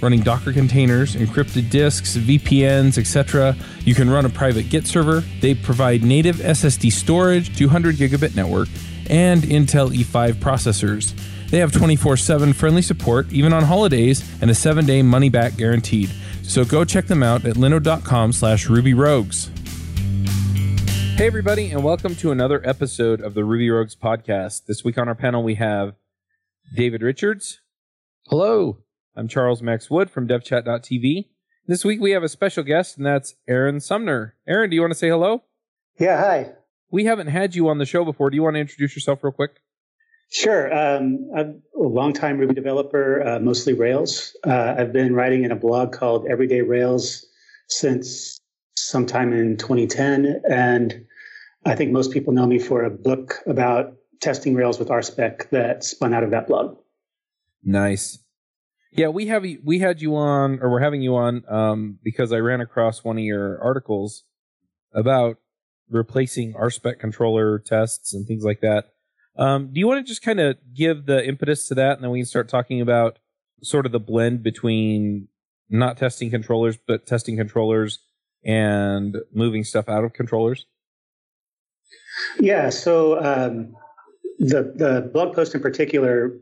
running Docker containers, encrypted disks, VPNs, etc. You can run a private Git server. They provide native SSD storage, 200 gigabit network, and Intel E5 processors. They have 24 7 friendly support, even on holidays, and a 7 day money back guaranteed. So go check them out at linode.com slash rubyrogues. Hey, everybody, and welcome to another episode of the Ruby Rogues podcast. This week on our panel, we have David Richards. Hello. I'm Charles Max Wood from devchat.tv. This week we have a special guest, and that's Aaron Sumner. Aaron, do you want to say hello? Yeah, hi. We haven't had you on the show before. Do you want to introduce yourself real quick? Sure. Um, I'm a longtime Ruby developer, uh, mostly Rails. Uh, I've been writing in a blog called Everyday Rails since sometime in 2010. And I think most people know me for a book about testing Rails with RSpec that spun out of that blog. Nice. Yeah, we have we had you on, or we're having you on, um, because I ran across one of your articles about replacing RSpec controller tests and things like that. Um, do you want to just kind of give the impetus to that, and then we can start talking about sort of the blend between not testing controllers but testing controllers and moving stuff out of controllers? Yeah. So um, the the blog post in particular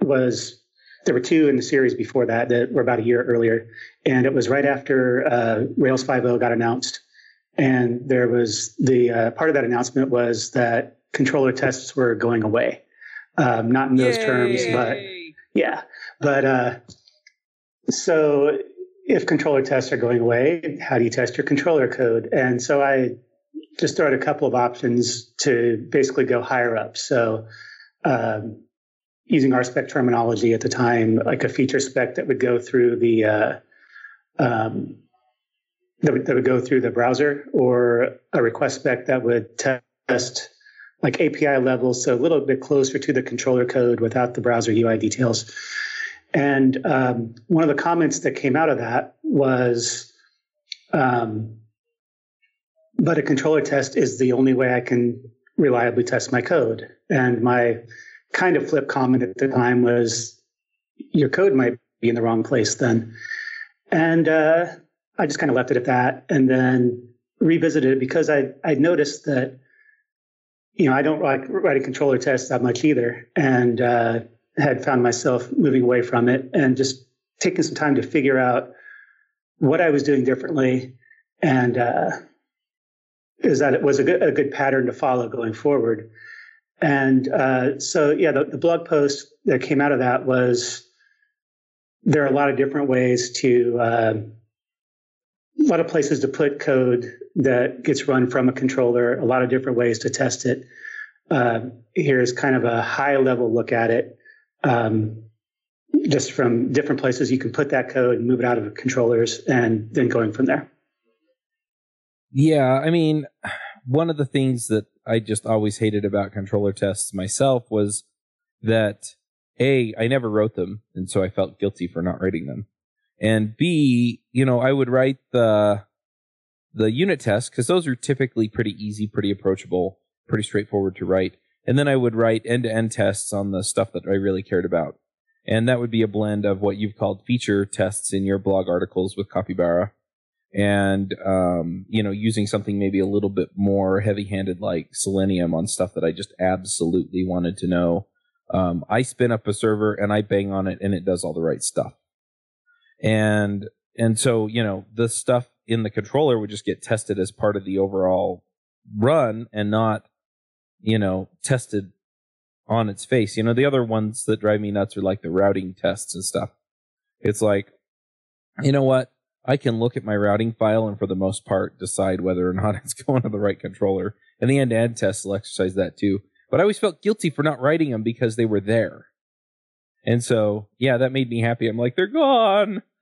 was there were two in the series before that that were about a year earlier, and it was right after uh, Rails 5.0 got announced, and there was the uh, part of that announcement was that controller tests were going away. Um, not in those Yay! terms, but yeah. But uh, so if controller tests are going away, how do you test your controller code? And so I just started a couple of options to basically go higher up. So um, using RSpec terminology at the time, like a feature spec that would go through the uh, um, that, would, that would go through the browser, or a request spec that would test like API levels, so a little bit closer to the controller code without the browser UI details. And um, one of the comments that came out of that was, um, but a controller test is the only way I can reliably test my code. And my kind of flip comment at the time was, your code might be in the wrong place then. And uh, I just kind of left it at that and then revisited it because I, I noticed that you know, I don't like writing controller tests that much either, and uh, had found myself moving away from it and just taking some time to figure out what I was doing differently, and uh, is that it was a good, a good pattern to follow going forward. And uh, so, yeah, the, the blog post that came out of that was there are a lot of different ways to uh, a lot of places to put code that gets run from a controller, a lot of different ways to test it. Uh, here's kind of a high level look at it. Um, just from different places you can put that code and move it out of controllers and then going from there. Yeah, I mean, one of the things that I just always hated about controller tests myself was that A, I never wrote them, and so I felt guilty for not writing them. And B, you know, I would write the the unit tests because those are typically pretty easy, pretty approachable, pretty straightforward to write. And then I would write end to end tests on the stuff that I really cared about. And that would be a blend of what you've called feature tests in your blog articles with Capybara and um, you know using something maybe a little bit more heavy-handed like selenium on stuff that i just absolutely wanted to know. Um, i spin up a server and i bang on it and it does all the right stuff. And and so you know the stuff in the controller would just get tested as part of the overall run and not you know tested on its face. You know the other ones that drive me nuts are like the routing tests and stuff. It's like you know what I can look at my routing file and for the most part decide whether or not it's going to the right controller. And the end-to-end tests will exercise that too. But I always felt guilty for not writing them because they were there. And so, yeah, that made me happy. I'm like, they're gone.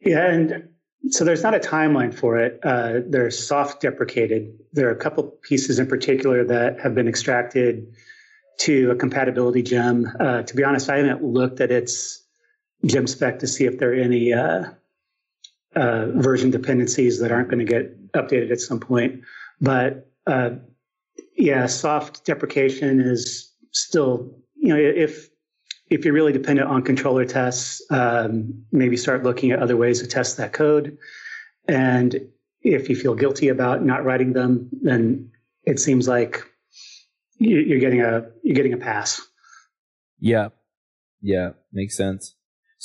Yeah, and so there's not a timeline for it. Uh, they're soft deprecated. There are a couple pieces in particular that have been extracted to a compatibility gem. Uh, to be honest, I haven't looked at its gem spec to see if there are any uh, uh version dependencies that aren't going to get updated at some point. But uh, yeah, soft deprecation is still, you know, if if you're really dependent on controller tests, um, maybe start looking at other ways to test that code. And if you feel guilty about not writing them, then it seems like you're getting a you're getting a pass. Yeah, yeah, makes sense.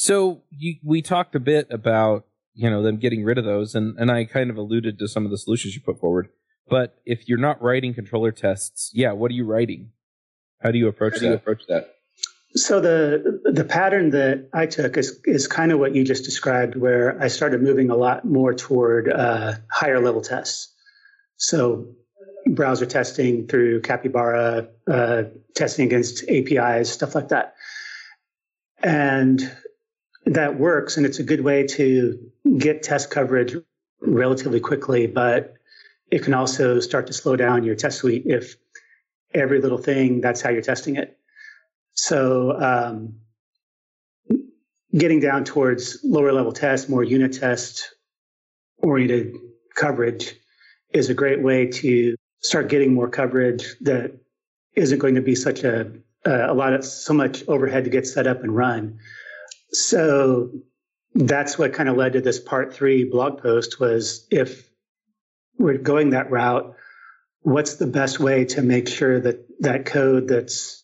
So you, we talked a bit about you know them getting rid of those, and and I kind of alluded to some of the solutions you put forward. But if you're not writing controller tests, yeah, what are you writing? How do you approach How do you approach that? So the the pattern that I took is is kind of what you just described, where I started moving a lot more toward uh, higher level tests. So browser testing through Capybara, uh, testing against APIs, stuff like that, and that works, and it's a good way to get test coverage relatively quickly. But it can also start to slow down your test suite if every little thing that's how you're testing it. So um, getting down towards lower level tests, more unit test oriented coverage is a great way to start getting more coverage that isn't going to be such a a lot of so much overhead to get set up and run. So that's what kind of led to this part three blog post was if we're going that route, what's the best way to make sure that that code that's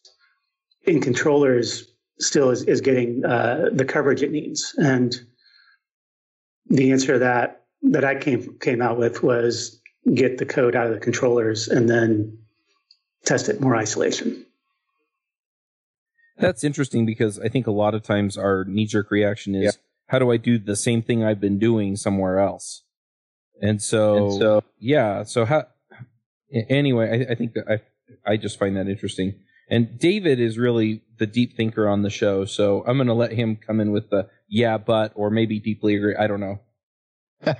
in controllers still is, is getting uh, the coverage it needs. And the answer that that I came came out with was get the code out of the controllers and then test it more isolation. That's interesting because I think a lot of times our knee jerk reaction is yeah. how do I do the same thing I've been doing somewhere else? And so, and so yeah, so how anyway, I, I think that I I just find that interesting. And David is really the deep thinker on the show, so I'm going to let him come in with the yeah, but or maybe deeply agree. I don't know.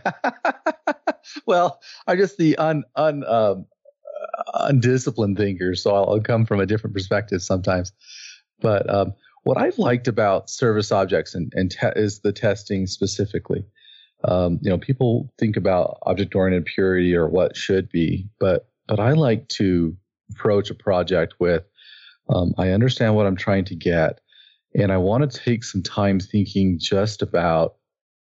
well, I'm just the un, un um, undisciplined thinker, so I'll, I'll, come from a different perspective sometimes. But um, what I've liked about service objects and, and te- is the testing specifically. Um, you know, people think about object-oriented purity or what should be, but but I like to approach a project with um, I understand what I'm trying to get, and I want to take some time thinking just about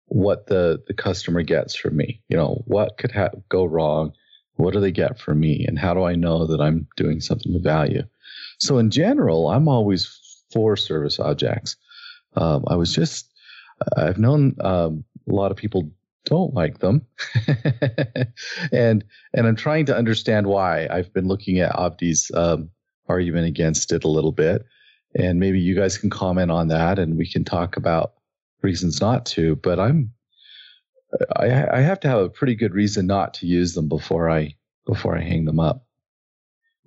what the the customer gets from me. You know, what could ha- go wrong? What do they get from me, and how do I know that I'm doing something of value? So, in general, I'm always for service objects. Um, I was just I've known um, a lot of people don't like them and and i'm trying to understand why i've been looking at Avdi's um, argument against it a little bit. And maybe you guys can comment on that and we can talk about reasons not to. But I'm, I, I have to have a pretty good reason not to use them before I, before I hang them up.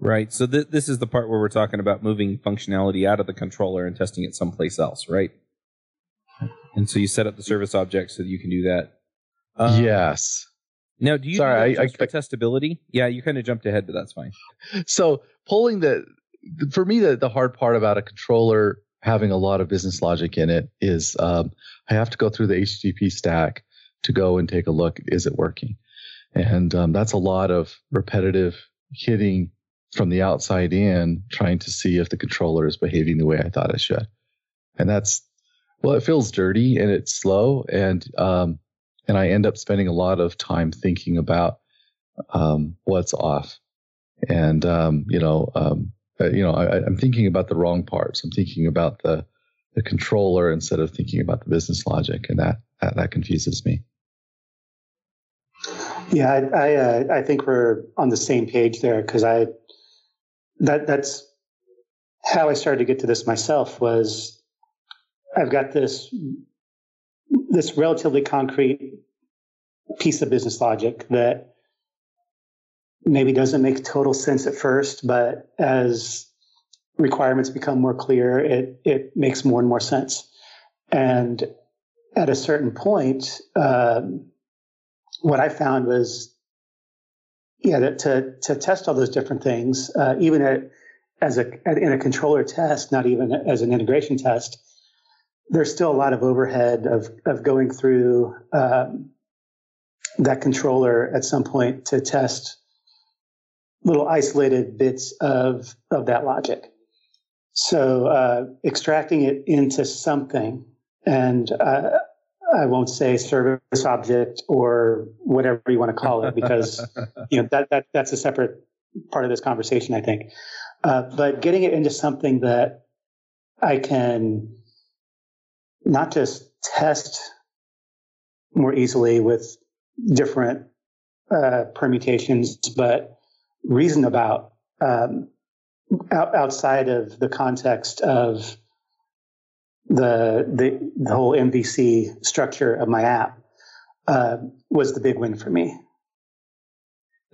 Right. So th- this is the part where we're talking about moving functionality out of the controller and testing it someplace else, right? And so you set up the service object so that you can do that. Um, yes. Now, do you Sorry, I, I, for I, testability? Yeah, you kind of jumped ahead, but that's fine. So pulling the for me the, the hard part about a controller having a lot of business logic in it is um, I have to go through the HTTP stack to go and take a look. Is it working? And um, that's a lot of repetitive hitting from the outside in, trying to see if the controller is behaving the way I thought it should. And that's well, it feels dirty and it's slow, and um, and I end up spending a lot of time thinking about um, what's off, and um, you know, um, uh, you know, I, am thinking about the wrong parts. I'm thinking about the the controller instead of thinking about the business logic, and that that, that confuses me. Yeah, I I, uh, I think we're on the same page there because I that that's how I started to get to this myself was I've got this this relatively concrete piece of business logic that maybe doesn't make total sense at first, but as requirements become more clear, it it makes more and more sense. And at a certain point, um, what I found was, yeah, that to to test all those different things, uh, even at, as a in a controller test, not even as an integration test, there's still a lot of overhead of of going through um, that controller at some point to test little isolated bits of of that logic. So uh, extracting it into something, and uh, I won't say service object or whatever you want to call it because you know that that that's a separate part of this conversation, I think. Uh, but getting it into something that I can not just test more easily with different uh, permutations, but reason about um, out, outside of the context of the, the, the whole MVC structure of my app uh, was the big win for me.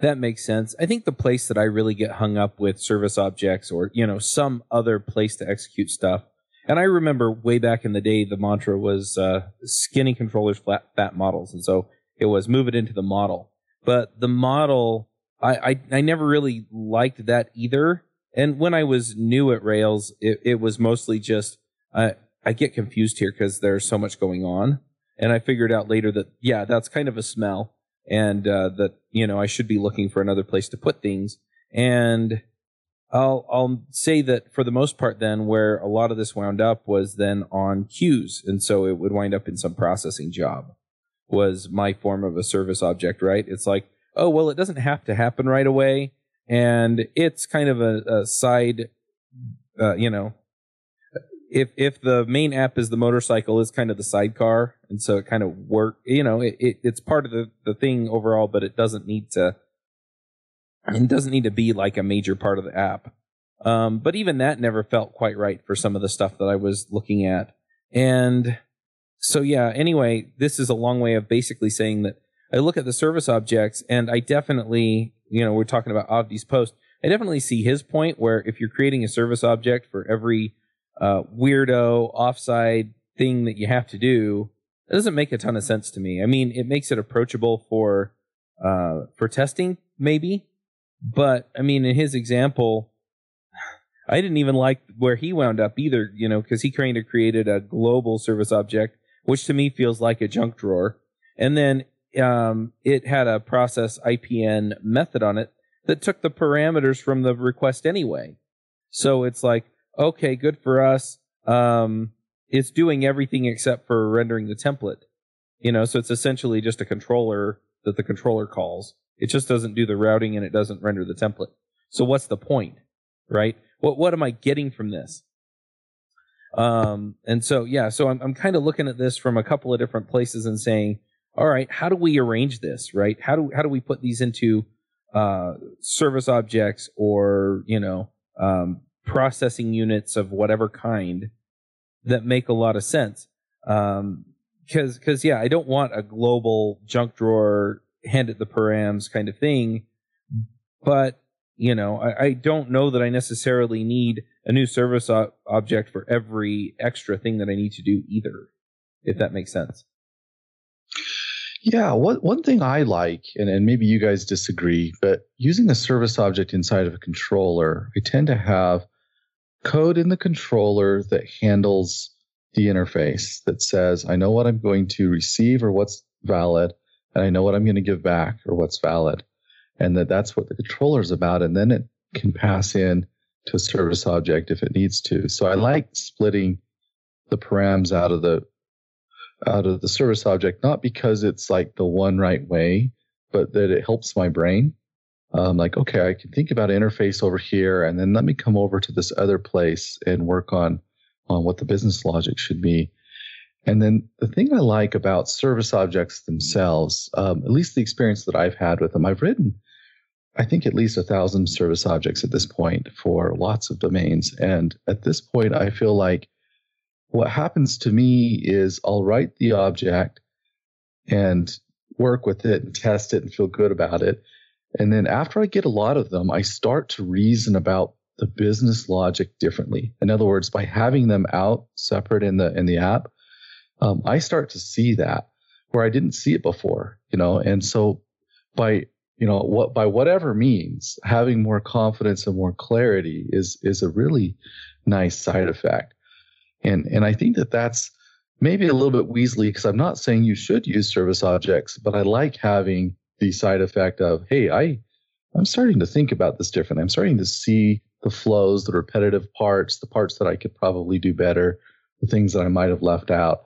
That makes sense. I think the place that I really get hung up with service objects or, you know, some other place to execute stuff. And I remember way back in the day, the mantra was uh, skinny controllers, flat, fat models. And so it was move it into the model. But the model, I, I, I never really liked that either. And when I was new at Rails, it, it was mostly just, uh, I get confused here because there's so much going on. And I figured out later that, yeah, that's kind of a smell and uh, that, you know, I should be looking for another place to put things. And I'll, I'll say that for the most part, then where a lot of this wound up was then on queues. And so it would wind up in some processing job was my form of a service object, right? It's like, oh, well, it doesn't have to happen right away. And it's kind of a, a side, uh, you know, if if the main app is the motorcycle is kind of the sidecar and so it kind of work you know it, it, it's part of the the thing overall but it doesn't need to it doesn't need to be like a major part of the app. Um, but even that never felt quite right for some of the stuff that i was looking at. And so yeah anyway this is a long way of basically saying that i look at the service objects and i definitely you know we're talking about avdi's post i definitely see his point where if you're creating a service object for every uh, weirdo offside thing that you have to do, it doesn't make a ton of sense to me. I mean, it makes it approachable for uh, for testing, maybe, but I mean, in his example, I didn't even like where he wound up either. You know, because he kind of created a global service object, which to me feels like a junk drawer, and then um, it had a process IPN method on it that took the parameters from the request anyway. So it's like, okay, good for us. Um, it's doing everything except for rendering the template. You know, so it's essentially just a controller that the controller calls. It just doesn't do the routing and it doesn't render the template. So what's the point, right? What what am I getting from this? Um, and so yeah, so I'm I'm kind of looking at this from a couple of different places and saying, all right, how do we arrange this, right? How do how do we put these into uh, service objects or you know um, processing units of whatever kind that make a lot of sense. Um, cause, cause yeah, I don't want a global junk drawer, hand it the params kind of thing. But, you know, I, I don't know that I necessarily need a new service o- object for every extra thing that I need to do either, if that makes sense. Yeah, one one thing I like, and, and maybe you guys disagree, but using a service object inside of a controller, I tend to have code in the controller that handles the interface that says, I know what I'm going to receive or what's valid, and I know what I'm going to give back or what's valid. And that that's what the controller is about. And then it can pass in to a service object if it needs to. So I like splitting the params out of the out of the service object, not because it's like the one right way, but that it helps my brain um, like, okay, I can think about interface over here, and then let me come over to this other place and work on on what the business logic should be. And then the thing I like about service objects themselves, um, at least the experience that I've had with them, I've written, I think, at least a thousand service objects at this point for lots of domains. And at this point, I feel like what happens to me is I'll write the object and work with it and test it and feel good about it. And then after I get a lot of them, I start to reason about the business logic differently. In other words, by having them out separate in the in the app, um, I start to see that where I didn't see it before, you know, and so by you know what by whatever means having more confidence and more clarity is is a really nice side effect and and i think that that's maybe a little bit weaselly because i'm not saying you should use service objects but i like having the side effect of hey i i'm starting to think about this different i'm starting to see the flows the repetitive parts the parts that i could probably do better the things that i might have left out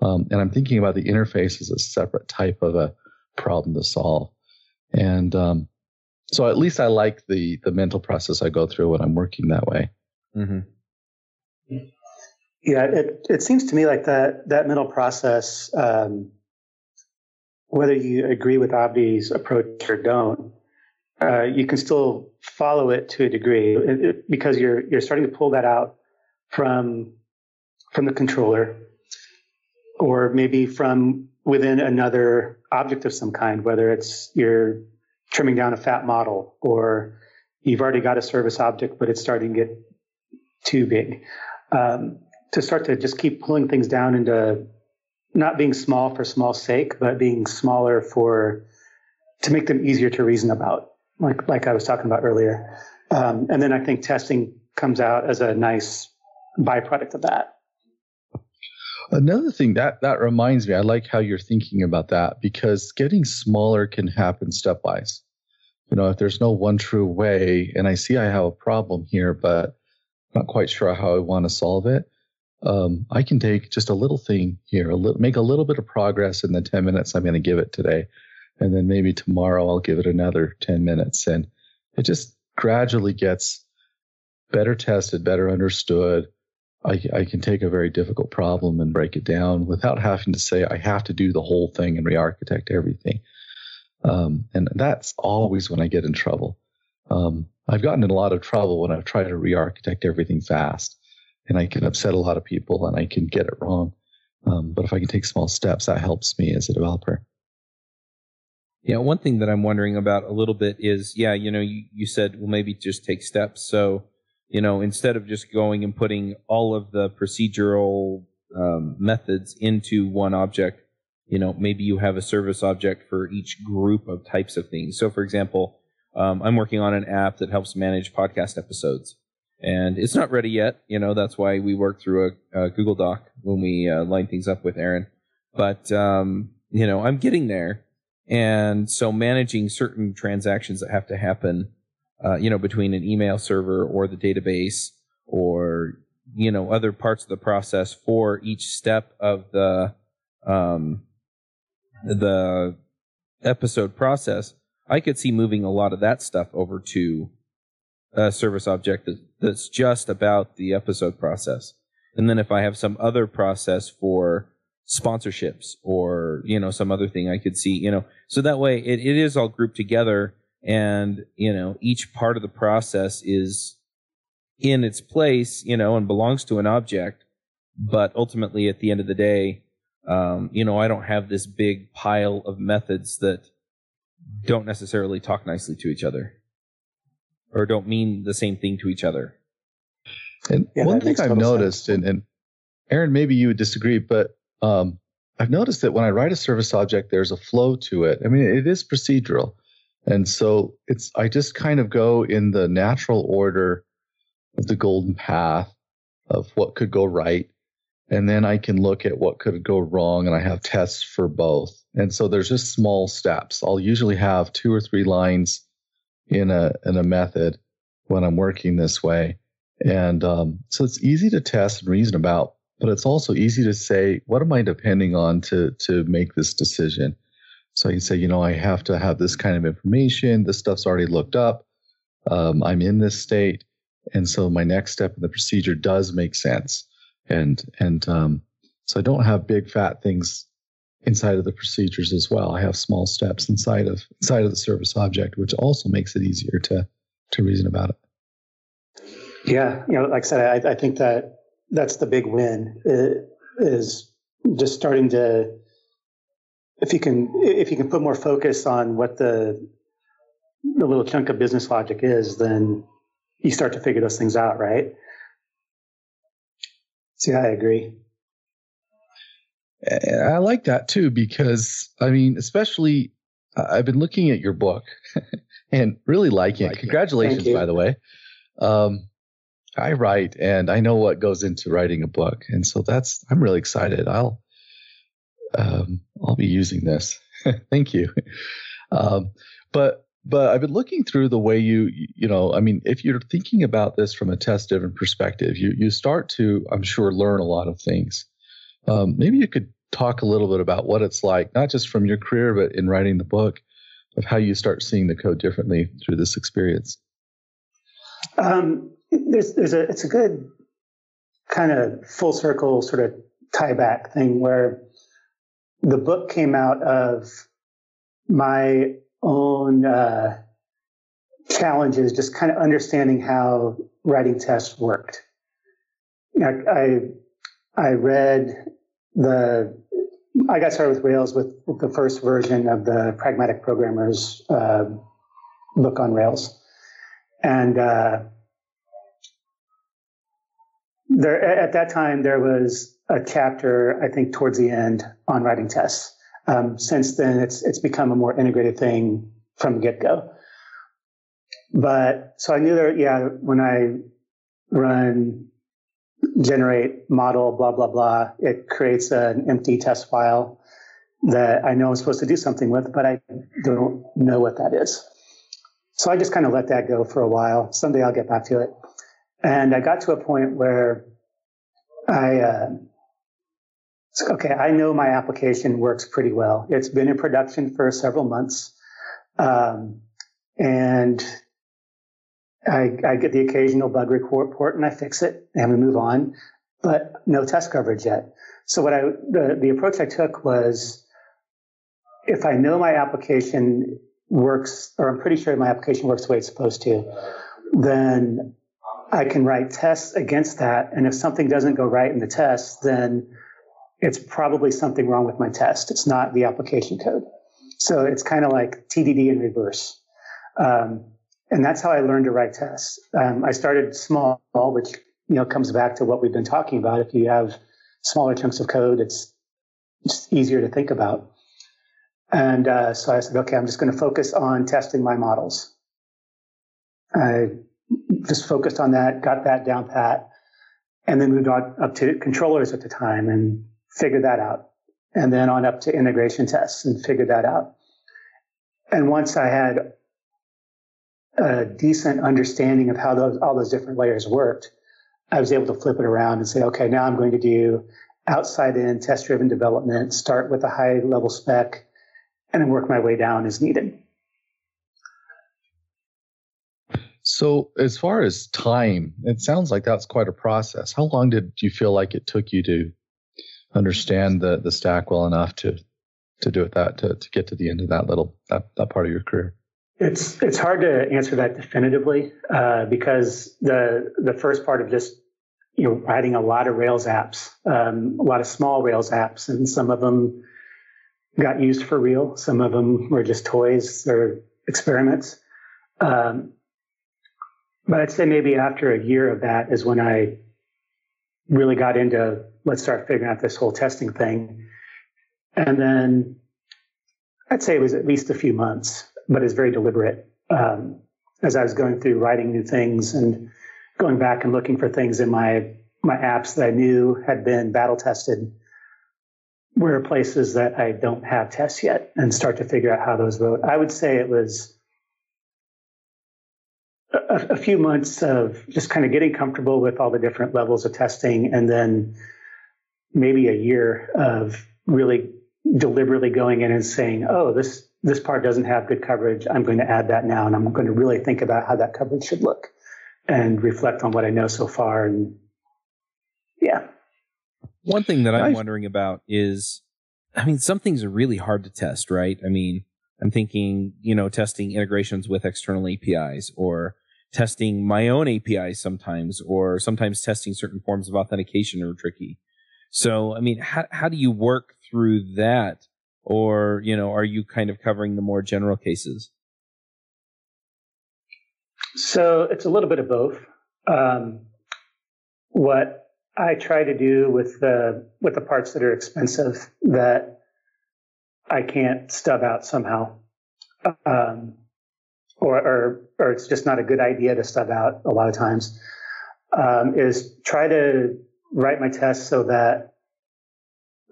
um, and i'm thinking about the interface as a separate type of a problem to solve and um, so at least I like the the mental process I go through when I'm working that way. Mm-hmm. Yeah, it it seems to me like that that mental process, um, whether you agree with Avdi's approach or don't, uh, you can still follow it to a degree because you're you're starting to pull that out from from the controller, or maybe from within another object of some kind, whether it's you're trimming down a fat model or you've already got a service object, but it's starting to get too big. Um, to start to just keep pulling things down into not being small for small sake, but being smaller for to make them easier to reason about, like like I was talking about earlier. Um, and then I think testing comes out as a nice byproduct of that. Another thing that that reminds me, I like how you're thinking about that because getting smaller can happen stepwise. You know, if there's no one true way, and I see I have a problem here, but I'm not quite sure how I want to solve it. Um, I can take just a little thing here, a make a little bit of progress in the 10 minutes I'm going to give it today. And then maybe tomorrow I'll give it another 10 minutes. And it just gradually gets better tested, better understood, I, I can take a very difficult problem and break it down without having to say I have to do the whole thing and re-architect everything. Um, and that's always when I get in trouble. Um, I've gotten in a lot of trouble when I've tried to re-architect everything fast, and I can upset a lot of people and I can get it wrong. Um, but if I can take small steps, that helps me as a developer. Yeah, one thing that I'm wondering about a little bit is, yeah, you know, you, you said, well, maybe just take steps. So you know, instead of just going and putting all of the procedural um, methods into one object, you know, maybe you have a service object for each group of types of things. So, for example, um, I'm working on an app that helps manage podcast episodes, and it's not ready yet. You know, that's why we work through a, a Google Doc when we uh, line things up with Aaron. But um, you know, I'm getting there, and so managing certain transactions that have to happen uh, you know, between an email server or the database or, you know, other parts of the process for each step of the, um, the episode process, I could see moving a lot of that stuff over to a service object that, that's just about the episode process. And then if I have some other process for sponsorships or, you know, some other thing I could see, you know, so that way it, it is all grouped together and you know each part of the process is in its place you know and belongs to an object but ultimately at the end of the day um, you know i don't have this big pile of methods that don't necessarily talk nicely to each other or don't mean the same thing to each other and yeah, one thing i've noticed and, and aaron maybe you would disagree but um, i've noticed that when i write a service object there's a flow to it i mean it is procedural and so it's I just kind of go in the natural order of the golden path of what could go right. And then I can look at what could go wrong and I have tests for both. And so there's just small steps. I'll usually have two or three lines in a in a method when I'm working this way. And um, so it's easy to test and reason about, but it's also easy to say, what am I depending on to to make this decision? So you say, you know, I have to have this kind of information. This stuff's already looked up. Um, I'm in this state, and so my next step in the procedure does make sense. And and um, so I don't have big fat things inside of the procedures as well. I have small steps inside of inside of the service object, which also makes it easier to to reason about it. Yeah, you know, like I said, I, I think that that's the big win uh, is just starting to if you can if you can put more focus on what the the little chunk of business logic is, then you start to figure those things out, right? So yeah, I agree. I like that too because I mean, especially I've been looking at your book and really liking it. Congratulations, by the way. Um, I write and I know what goes into writing a book, and so that's I'm really excited. I'll um, I'll be using this. Thank you. Um, but but I've been looking through the way you you know I mean if you're thinking about this from a test driven perspective, you you start to I'm sure learn a lot of things. Um, maybe you could talk a little bit about what it's like, not just from your career, but in writing the book, of how you start seeing the code differently through this experience. Um, there's, there's a, it's a good kind of full circle sort of tie back thing where the book came out of my own uh, challenges, just kind of understanding how writing tests worked. I I read the I got started with Rails with, the first version of the Pragmatic Programmers uh, book on Rails, and uh, there at that time there was a chapter I think towards the end on writing tests. Um, since then, it's it's become a more integrated thing from get go. But so I knew that yeah, when I run generate model, blah, blah, blah. It creates an empty test file that I know I'm supposed to do something with, but I don't know what that is. So I just kind of let that go for a while. Someday I'll get back to it. And I got to a point where I, uh, okay, I know my application works pretty well. It's been in production for several months. Um, and I, I get the occasional bug report and I fix it and we move on, but no test coverage yet. So what I the, the approach I took was if I know my application works, or I'm pretty sure my application works the way it's supposed to, then I can write tests against that. And if something doesn't go right in the test, then it's probably something wrong with my test. It's not the application code. So it's kind of like TDD in reverse. Um, and that's how I learned to write tests. Um, I started small, which you know comes back to what we've been talking about. If you have smaller chunks of code, it's just easier to think about. And uh, so I said, okay, I'm just going to focus on testing my models. I just focused on that, got that down pat, and then moved on up to controllers at the time and figured that out. And then on up to integration tests and figured that out. And once I had a decent understanding of how those all those different layers worked, I was able to flip it around and say, okay, now I'm going to do outside in test driven development, start with a high level spec, and then work my way down as needed. So, as far as time, it sounds like that's quite a process. How long did you feel like it took you to understand the, the stack well enough to to do it that to, to get to the end of that little that, that part of your career? It's it's hard to answer that definitively uh, because the the first part of just you know writing a lot of Rails apps, um, a lot of small Rails apps, and some of them got used for real. Some of them were just toys or experiments. Um, but I'd say maybe after a year of that is when I really got into let's start figuring out this whole testing thing. And then I'd say it was at least a few months but it's very deliberate. Um, as I was going through writing new things and going back and looking for things in my my apps that I knew had been battle tested, were places that I don't have tests yet, and start to figure out how those wrote. I would say it was a, a few months of just kind of getting comfortable with all the different levels of testing, and then maybe a year of really deliberately going in and saying, "Oh, this this part doesn't have good coverage. I'm going to add that now, and I'm going to really think about how that coverage should look and reflect on what I know so far. And yeah. One thing that I'm wondering about is, I mean, some things are really hard to test, right? I mean, I'm thinking, you know, testing integrations with external APIs or testing my own APIs sometimes, or sometimes testing certain forms of authentication are tricky. So, I mean, how, how do you work through that? Or you know are you kind of covering the more general cases so it's a little bit of both um, what I try to do with the with the parts that are expensive that I can't stub out somehow, um, or, or or it's just not a good idea to stub out a lot of times. Um, is try to write my tests so that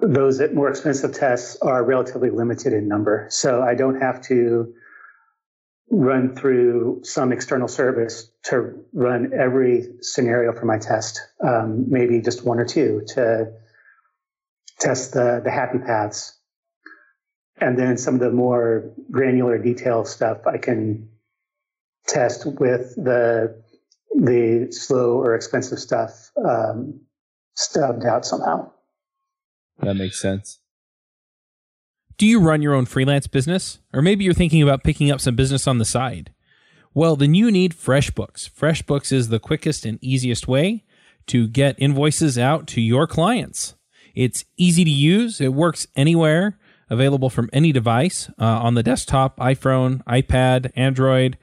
those more expensive tests are relatively limited in number. So I don't have to run through some external service to run every scenario for my test. Um, maybe just one or two to test the, the happy paths. And then some of the more granular detail stuff I can test with the the slow or expensive stuff um, stubbed out somehow. That makes sense. Do you run your own freelance business? Or maybe you're thinking about picking up some business on the side? Well, then you need FreshBooks. FreshBooks is the quickest and easiest way to get invoices out to your clients. It's easy to use, it works anywhere, available from any device uh, on the desktop, iPhone, iPad, Android,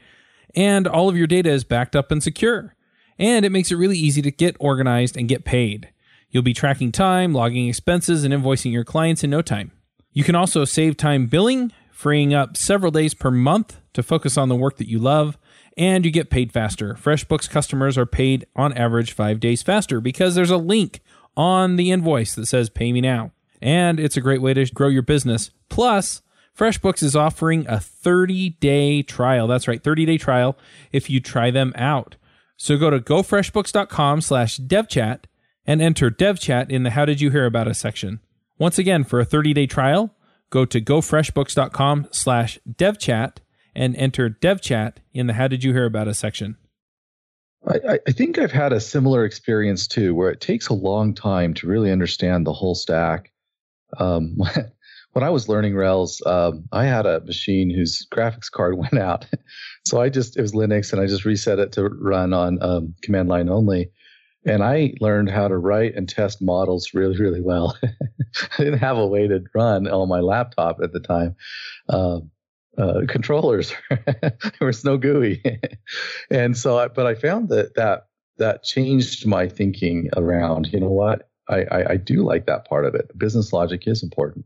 and all of your data is backed up and secure. And it makes it really easy to get organized and get paid. You'll be tracking time, logging expenses, and invoicing your clients in no time. You can also save time billing, freeing up several days per month to focus on the work that you love, and you get paid faster. FreshBooks customers are paid on average five days faster because there's a link on the invoice that says pay me now. And it's a great way to grow your business. Plus, FreshBooks is offering a 30 day trial. That's right, 30 day trial if you try them out. So go to gofreshbooks.com slash devchat and enter devchat in the how did you hear about us section. Once again, for a 30-day trial, go to gofreshbooks.com slash devchat and enter devchat in the how did you hear about us section. I, I, think I've had a similar experience too, where it takes a long time to really understand the whole stack. Um, when I was learning Rails, um, I had a machine whose graphics card went out. so I just, it was Linux and I just reset it to run on um, command line only. And I learned how to write and test models really, really well. I didn't have a way to run on my laptop at the time. Uh, uh, controllers, there was no GUI, and so, I, but I found that that that changed my thinking around. You know what? I, I, I do like that part of it. Business logic is important,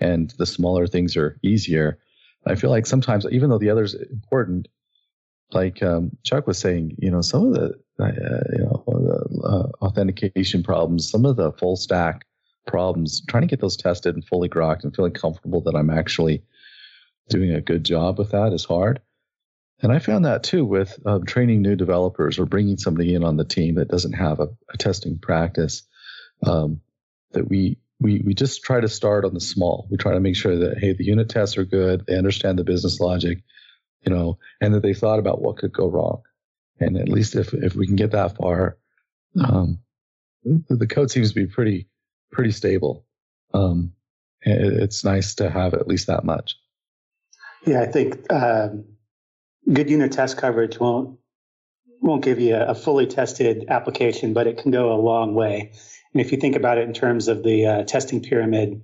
and the smaller things are easier. I feel like sometimes, even though the other's important, like um, Chuck was saying, you know, some of the uh, you know uh, authentication problems, some of the full stack problems, trying to get those tested and fully grokked and feeling comfortable that I'm actually doing a good job with that is hard. And I found that too with um, training new developers or bringing somebody in on the team that doesn't have a, a testing practice. Um, that we we we just try to start on the small. We try to make sure that hey, the unit tests are good, they understand the business logic, you know, and that they thought about what could go wrong. And at least if if we can get that far, um, the code seems to be pretty pretty stable. Um, it's nice to have at least that much. Yeah, I think um, good unit test coverage won't won't give you a, a, fully tested application, but it can go a long way. And if you think about it in terms of the uh, testing pyramid,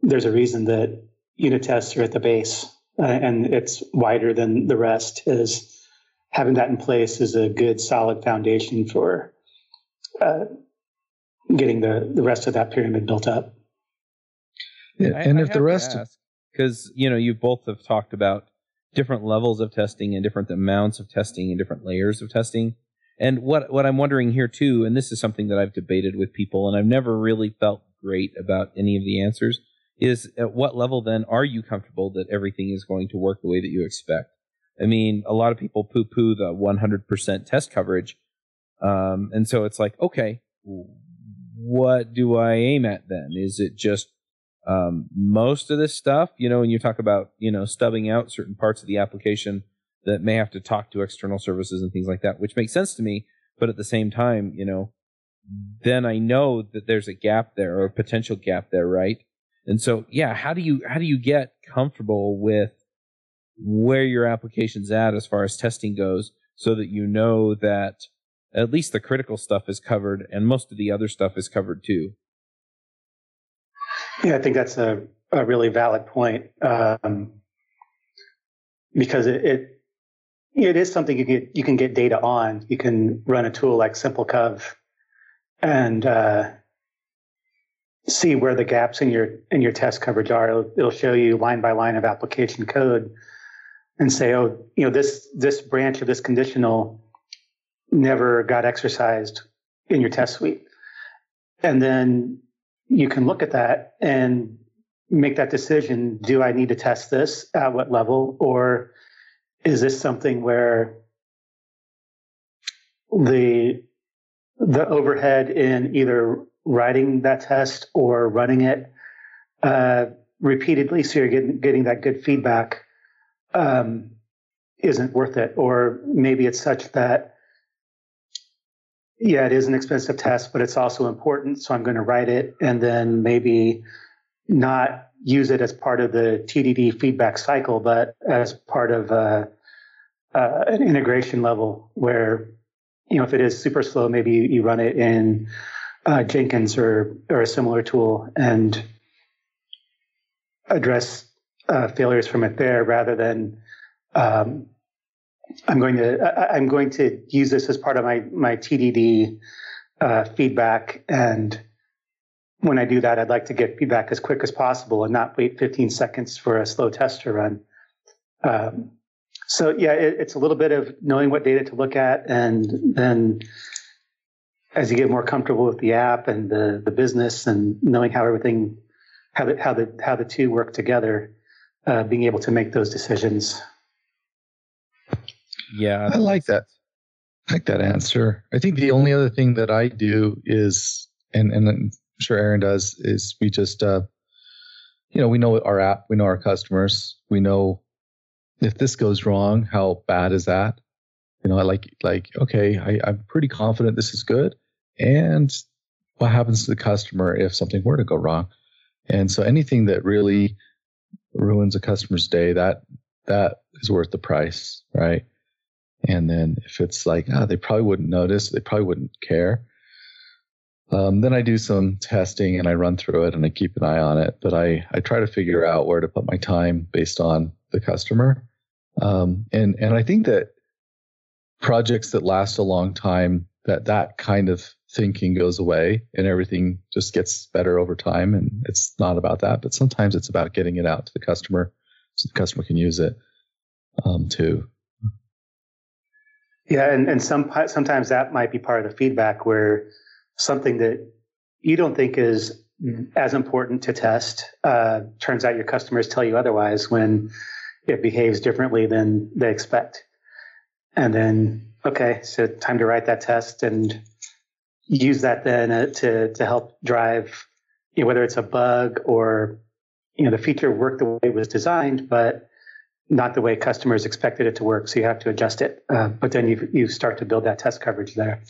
there's a reason that unit tests are at the base, uh, and it's wider than the rest. Is having that in place is a good solid foundation for uh, getting the, the rest of that pyramid built up. Yeah, and I, if I the rest, because you know you both have talked about different levels of testing and different amounts of testing and different layers of testing. And what what I'm wondering here too, and this is something that I've debated with people, and I've never really felt great about any of the answers, is at what level then are you comfortable that everything is going to work the way that you expect? I mean, a lot of people poo poo the 100% test coverage. Um, and so it's like, okay, what do I aim at then? Is it just um, most of this stuff? You know, when you talk about, you know, stubbing out certain parts of the application that may have to talk to external services and things like that, which makes sense to me. But at the same time, you know, then I know that there's a gap there or a potential gap there, right? And so, yeah, how do you how do you get comfortable with where your application's at as far as testing goes so that you know that at least the critical stuff is covered and most of the other stuff is covered too. Yeah, I think that's a, a really valid point um, because it, it, it is something you get you can get data on. You can run a tool like SimpleCov and uh, see where the gaps in your in your test coverage are. It'll, it'll show you line by line of application code and say, oh, you know, this this branch of this conditional never got exercised in your test suite. And then you can look at that and make that decision. Do I need to test this at what level? Or is this something where the the overhead in either writing that test or running it uh, repeatedly, so you're getting getting that good feedback, um, isn't worth it. Or maybe it's such that yeah, it is an expensive test, but it's also important, so I'm going to write it and then maybe not use it as part of the TDD feedback cycle, but as part of uh, uh, an integration level where you know if it is super slow, maybe you, you run it in uh, Jenkins or or a similar tool and address uh, failures from it there rather than um, I'm going to I, am going to use this as part of my my TDD uh, feedback and when I do that, I'd like to get feedback as quick as possible and not wait 15 seconds for a slow test to run. Um, so yeah, it, it's a little bit of knowing what data to look at, and then as you get more comfortable with the app and the the business and knowing how everything how the how the how the two work together, uh, being able to make those decisions. Yeah, I like that. I like that answer. I think the only other thing that I do is, and and I'm sure Aaron does, is we just, uh, you know, we know our app, we know our customers, we know if this goes wrong, how bad is that? You know, I like like okay, I, I'm pretty confident this is good, and what happens to the customer if something were to go wrong? And so anything that really ruins a customer's day, that that is worth the price, right? And then if it's like, ah, oh, they probably wouldn't notice, they probably wouldn't care. Um, then I do some testing and I run through it and I keep an eye on it. But I, I try to figure out where to put my time based on the customer. Um, and and I think that projects that last a long time, that that kind of thinking goes away and everything just gets better over time. And it's not about that, but sometimes it's about getting it out to the customer so the customer can use it um, too. Yeah, and, and some sometimes that might be part of the feedback where something that you don't think is as important to test uh, turns out your customers tell you otherwise when it behaves differently than they expect. And then, okay, so time to write that test and use that then uh, to to help drive, you know, whether it's a bug or you know the feature worked the way it was designed, but not the way customers expected it to work. So you have to adjust it. Uh, but then you you start to build that test coverage there.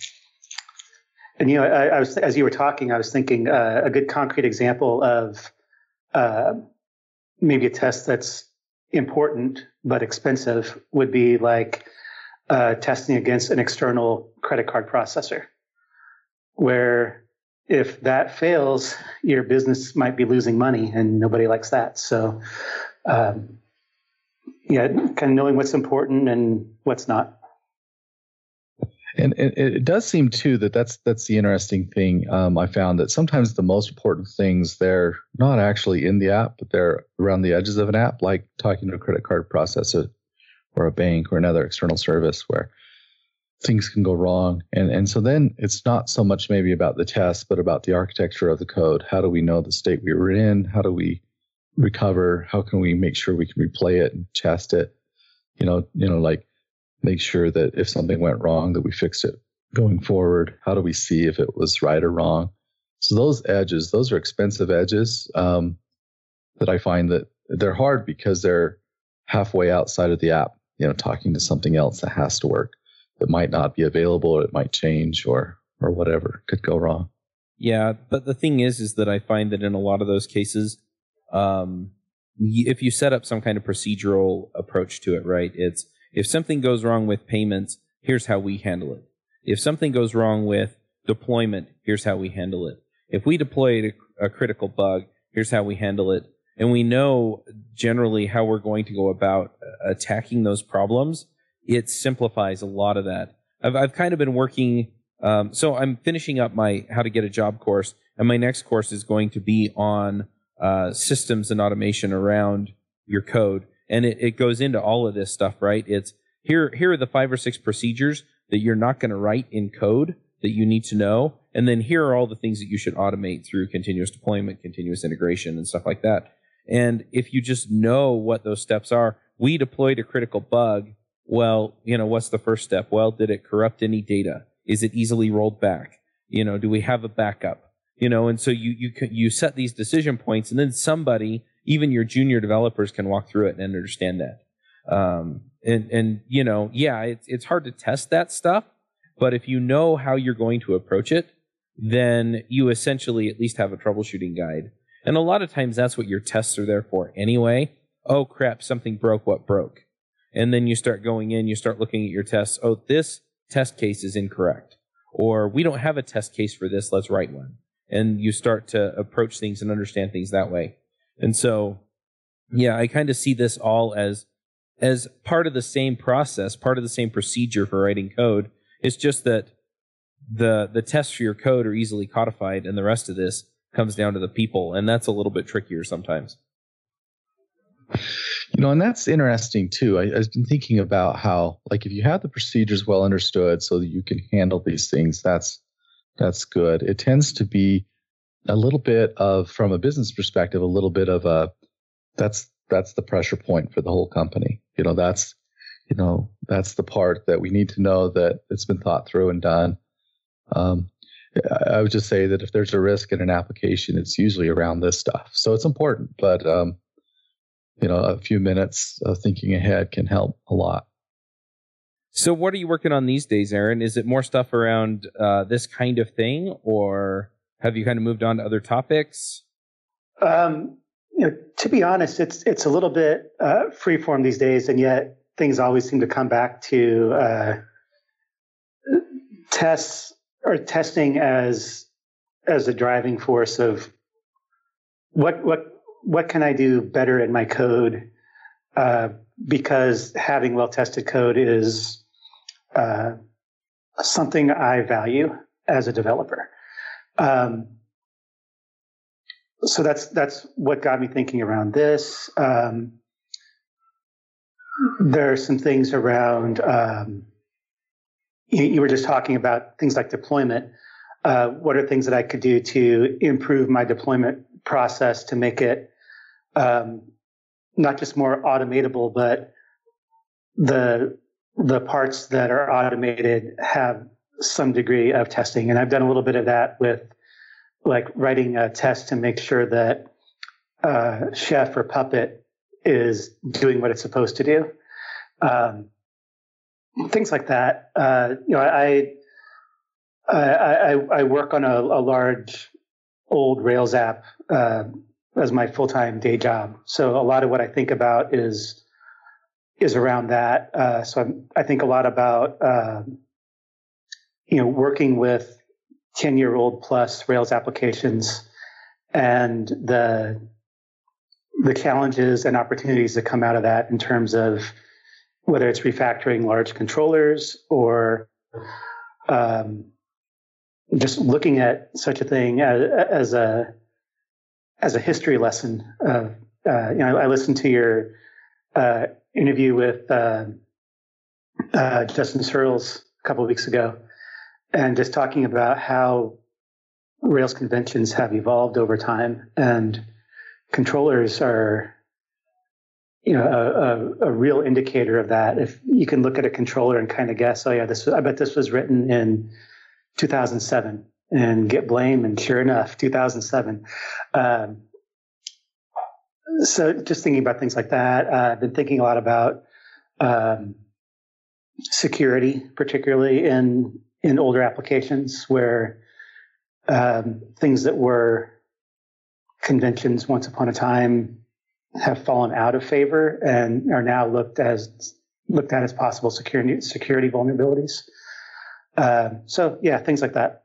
And you know, I, I was as you were talking, I was thinking uh, a good concrete example of uh, maybe a test that's important but expensive would be like uh, testing against an external credit card processor, where if that fails, your business might be losing money, and nobody likes that. So, um, yeah, kind of knowing what's important and what's not. And, it does seem too that that's that's the interesting thing. Um, I found that sometimes the most important things they're not actually in the app, but they're around the edges of an app, like talking to a credit card processor or a bank or another external service where things can go wrong. And and so then it's not so much maybe about the test, but about the architecture of the code. How do we know the state we were in? How do we recover? How can we make sure we can replay it and test it? You know, you know, like make sure that if something went wrong that we fixed it going forward how do we see if it was right or wrong so those edges those are expensive edges um, that i find that they're hard because they're halfway outside of the app you know talking to something else that has to work that might not be available or it might change or or whatever could go wrong yeah but the thing is is that i find that in a lot of those cases um, if you set up some kind of procedural approach to it right it's if something goes wrong with payments, here's how we handle it. If something goes wrong with deployment, here's how we handle it. If we deploy a, a critical bug, here's how we handle it. And we know generally how we're going to go about uh, attacking those problems. It simplifies a lot of that. I've, I've kind of been working Um, so I'm finishing up my how to get a job course, and my next course is going to be on uh, systems and automation around your code, and it, it goes into all of this stuff. Right? It's here. Here are the five or six procedures that you're not going to write in code that you need to know, and then here are all the things that you should automate through continuous deployment, continuous integration, and stuff like that. And if you just know what those steps are, we deployed a critical bug. Well, you know, what's the first step? Well, did it corrupt any data? Is it easily rolled back? You know, do we have a backup? You know, and so you you you set these decision points, and then somebody, even your junior developers, can walk through it and understand that. Um, and and you know, yeah, it's it's hard to test that stuff, but if you know how you're going to approach it, then you essentially at least have a troubleshooting guide. And a lot of times that's what your tests are there for anyway. Oh crap, something broke, what broke? And then you start going in, you start looking at your tests. Oh, this test case is incorrect. Or we don't have a test case for this, let's write one. And you start to approach things and understand things that way. And so, yeah, I kind of see this all as as part of the same process, part of the same procedure for writing code. It's just that the the tests for your code are easily codified and the rest of this comes down to the people and that's a little bit trickier sometimes. You know, and that's interesting too. I, I've been thinking about how, like, if you have the procedures well understood so that you can handle these things, that's that's good. It tends to be a little bit of, from a business perspective, a little bit of a that's that's the pressure point for the whole company. You know, that's you know that's the part that we need to know that it's been thought through and done. Um, I would just say that if there's a risk in an application, it's usually around this stuff. So it's important, but um, you know, a few minutes of thinking ahead can help a lot. So, what are you working on these days, Aaron? Is it more stuff around uh, this kind of thing, or have you kind of moved on to other topics? Um, you know, to be honest, it's it's a little bit uh, freeform these days, and yet things always seem to come back to uh, tests or testing as as a driving force of what what what can I do better in my code? Uh, because having well tested code is uh, something I value as a developer. Um, so that's that's what got me thinking around this. Um, there are some things around. Um, you, you, were just talking about things like deployment. Uh, what are things that I could do to improve my deployment process to make it um, not just more automatable, but the the parts that are automated have some degree of testing. And I've done a little bit of that with like writing a test to make sure that uh, Chef or Puppet is doing what it's supposed to do. Um, things like that. Uh, you know, I, I, I, I work on a, a, large old Rails app uh, as my full time day job. So a lot of what I think about is is around that. Uh, so I'm, i think a lot about um, you know working with ten year old plus Rails applications and the the challenges and opportunities that come out of that in terms of whether it's refactoring large controllers or um, just looking at such a thing as, as a as a history lesson. Of, uh, you know, I listened to your uh, interview with uh, uh, Justin Searls a couple of weeks ago, and just talking about how Rails conventions have evolved over time, and controllers are, you know, a, a, a real indicator of that. If you can look at a controller and kind of guess, oh yeah, this I bet this was written in 2007 and git blame. And sure enough, 2007. Um, so just thinking about things like that, uh, I've been thinking a lot about um, security, particularly in in older applications where um, things that were conventions once upon a time have fallen out of favor and are now looked as looked at as possible security security vulnerabilities. Uh, so yeah, things like that.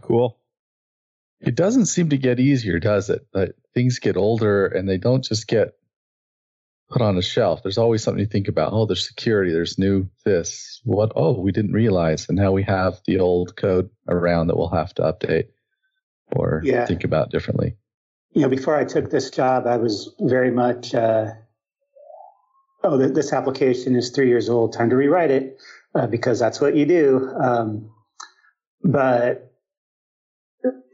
Cool. It doesn't seem to get easier, does it? But things get older and they don't just get put on a shelf. There's always something to think about. Oh, there's security. There's new this. What? Oh, we didn't realize, and now we have the old code around that we'll have to update or Yeah. think about differently. you know, before I took this job, I was very much, uh, oh, th- this application is three years old, time to rewrite it, uh, because that's what you do. Um, but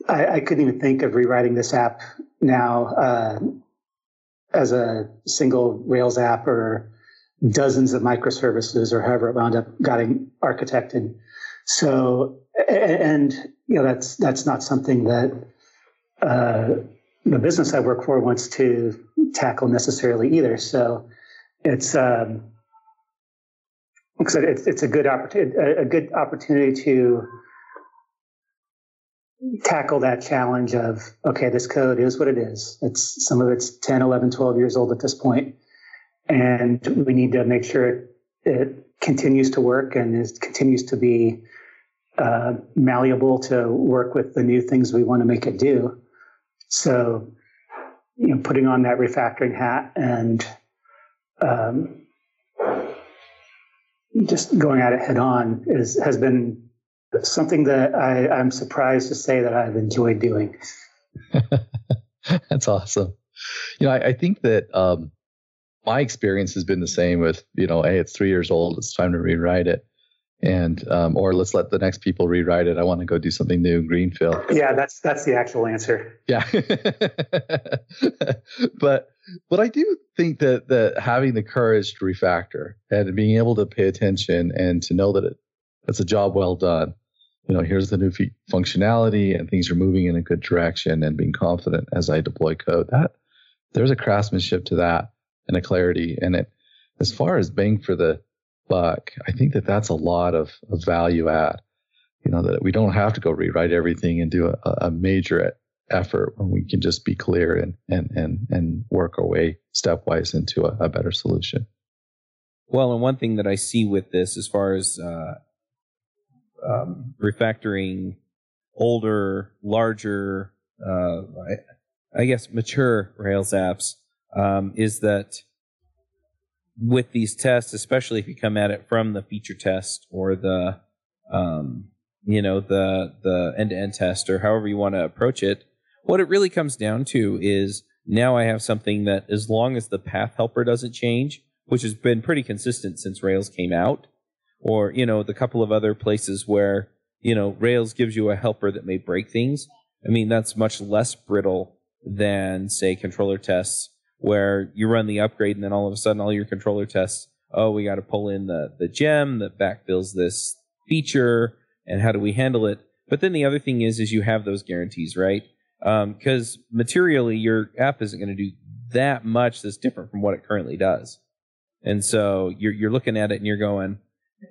I, I couldn't even think of rewriting this app now uh, as a single Rails app or dozens of microservices or however it wound up getting architected. So, and you know, that's that's not something that uh, the business I work for wants to tackle necessarily either. So it's um, it's it's a good opportunity a good opportunity to tackle that challenge of okay this code is what it is. It's some of it's 10 11 12 years old at this point and we need to make sure it, it continues to work and is continues to be uh, malleable to work with the new things we want to make it do. So, you know, putting on that refactoring hat and um, just going at it head on is has been something that I, I'm surprised to say that I've enjoyed doing. That's awesome. You know, I, I think that um, my experience has been the same with, you know, hey, it's three years old, it's time to rewrite it. And, um, or let's let the next people rewrite it. I want to go do something new, in Greenfield. Yeah, that's that's the actual answer. Yeah. but, but I do think that, that having the courage to refactor and being able to pay attention and to know that it, it's a job well done. You know, here's the new fe- functionality and things are moving in a good direction and being confident as I deploy code. That there's a craftsmanship to that and a clarity. And it, as far as bang for the buck, I think that that's a lot of, of value add. You know, that we don't have to go rewrite everything and do a, a major effort when we can just be clear and, and, and, and work our way stepwise into a, a better solution. Well, and one thing that I see with this, as far as uh, um, refactoring older, larger, uh, I, I guess mature Rails apps, um, is that with these tests, especially if you come at it from the feature test or the, um, you know, the the end to end test or however you want to approach it, what it really comes down to is now I have something that, as long as the path helper doesn't change, which has been pretty consistent since Rails came out, or you know the couple of other places where you know Rails gives you a helper that may break things. I mean that's much less brittle than say controller tests where you run the upgrade and then all of a sudden all your controller tests oh we got to pull in the the gem that backfills this feature and how do we handle it? But then the other thing is is you have those guarantees right? Um, because materially your app isn't going to do that much that's different from what it currently does. And so you're you're looking at it and you're going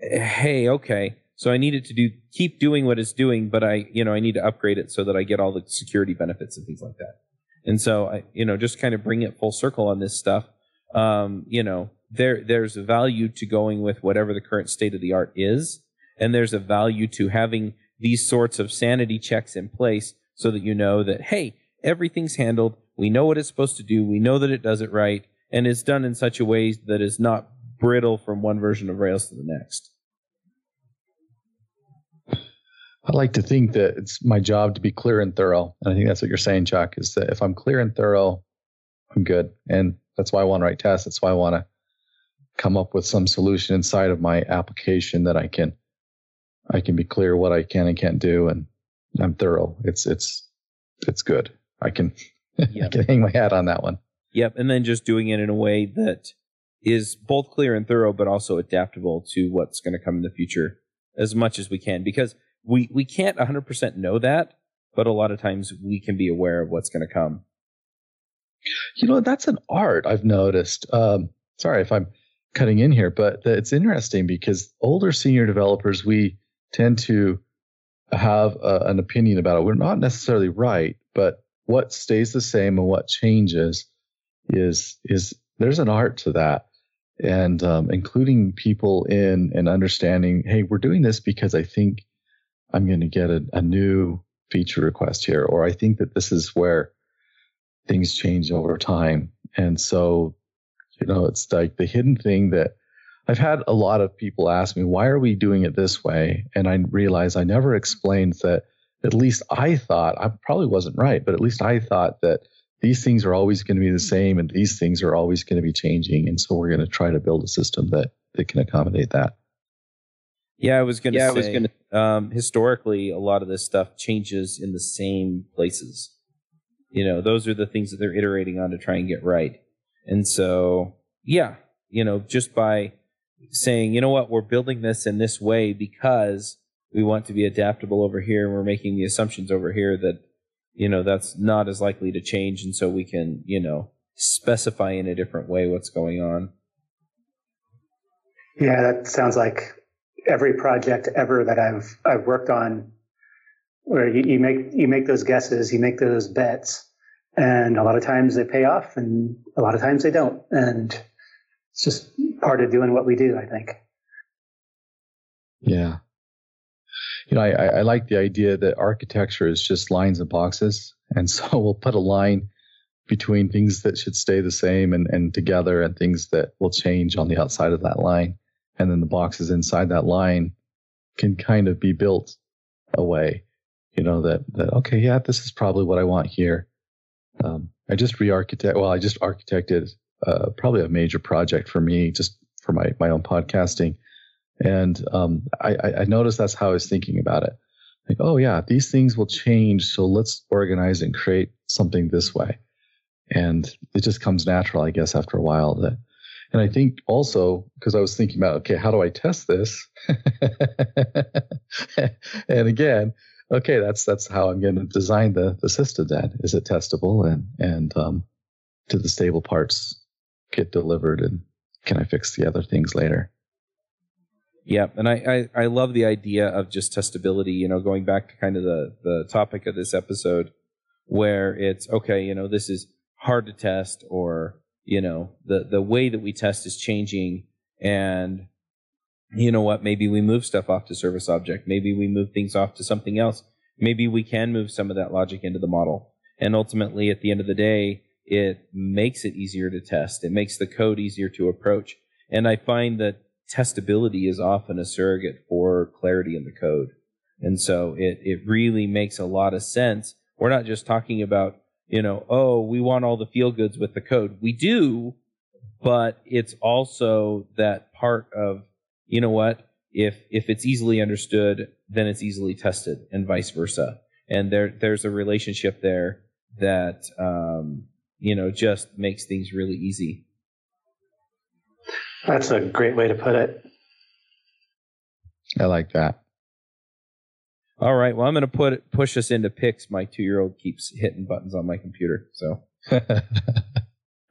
hey okay so i need it to do keep doing what it's doing but i you know i need to upgrade it so that i get all the security benefits and things like that and so I, you know, just kind of bring it full circle on this stuff. Um, you know, there there's a value to going with whatever the current state of the art is, and there's a value to having these sorts of sanity checks in place so that you know that hey, everything's handled. We know what it's supposed to do. We know that it does it right, and it's done in such a way that is not brittle from one version of Rails to the next. I like to think that it's my job to be clear and thorough. And I think that's what you're saying, Chuck, is that if I'm clear and thorough, I'm good. And that's why I want to write tests. That's why I want to come up with some solution inside of my application that I can I can be clear what I can and can't do and I'm thorough. It's it's it's good. I can I can hang my hat on that one. Yep, and then just doing it in a way that is both clear and thorough, but also adaptable to what's going to come in the future as much as we can, because we we can't 100% know that, but a lot of times we can be aware of what's going to come. You know, that's an art I've noticed. Um, sorry if I'm cutting in here, but it's interesting because older senior developers, we tend to have uh, an opinion about it. We're not necessarily right, but what stays the same and what changes is is there's an art to that, and um, including people in and understanding. Hey, we're doing this because I think I'm going to get a, a new feature request here, or I think that this is where things change over time. And so, You know, it's like the hidden thing that I've had a lot of people ask me, why are we doing it this way? And I realize I never explained that at least I thought, I probably wasn't right, but at least I thought that these things are always going to be the same and these things are always going to be changing. And so we're going to try to build a system that, that can accommodate that. Yeah, I was going to yeah, say, I was gonna, um, historically, a lot of this stuff changes in the same places. You know, those are the things that they're iterating on to try and get right. And so, yeah, you know, just by saying, you know what, we're building this in this way because we want to be adaptable over here and we're making the assumptions over here that, you know, that's not as likely to change. And so we can, you know, specify in a different way what's going on. Yeah, that sounds like every project ever that I've I've worked on where you, you make you make those guesses, you make those bets, and a lot of times they pay off and a lot of times they don't. And it's just part of doing what we do, I think. Yeah. You know, I, I like the idea that architecture is just lines and boxes. And so we'll put a line between things that should stay the same and, and together and things that will change on the outside of that line. And then the boxes inside that line can kind of be built away. You know, that, that, okay, yeah, this is probably what I want here. Um, I just re-architect, well, I just architected uh, probably a major project for me, just for my my own podcasting. And um, I, I noticed that's how I was thinking about it. Like, oh yeah, these things will change, so let's organize and create something this way. And it just comes natural, I guess, after a while. That, and I think also because I was thinking about, okay, how do I test this? and again, okay, that's that's how I'm going to design the the system. Then is it testable and and um, do the stable parts get delivered and can I fix the other things later? Yeah, and I, I, I love the idea of just testability, you know, going back to kind of the, the topic of this episode where it's okay, you know, this is hard to test or, you know, the, the way that we test is changing and you know what, maybe we move stuff off to service object, maybe we move things off to something else. Maybe we can move some of that logic into the model. And ultimately at the end of the day, it makes it easier to test. It makes the code easier to approach. And I find that testability is often a surrogate for clarity in the code. And so it, it really makes a lot of sense. We're not just talking about, you know, oh, we want all the feel goods with the code. We do, but it's also that part of, you know what? If, if it's easily understood, then it's easily tested and vice versa. And there, there's a relationship there that, um, you know, just makes things really easy. That's a great way to put it. I like that. All right. Well, I'm going to put it, push us into picks. My two year old keeps hitting buttons on my computer. So,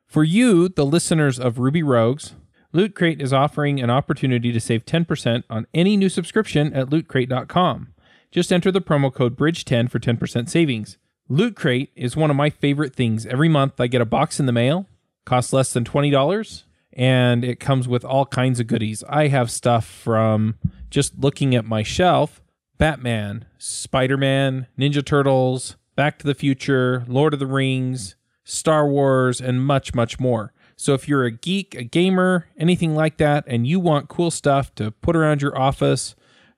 for you, the listeners of Ruby Rogues, Loot Crate is offering an opportunity to save 10% on any new subscription at lootcrate.com. Just enter the promo code BRIDGE10 for 10% savings. Loot Crate is one of my favorite things. Every month I get a box in the mail, costs less than $20, and it comes with all kinds of goodies. I have stuff from just looking at my shelf Batman, Spider Man, Ninja Turtles, Back to the Future, Lord of the Rings, Star Wars, and much, much more. So if you're a geek, a gamer, anything like that, and you want cool stuff to put around your office,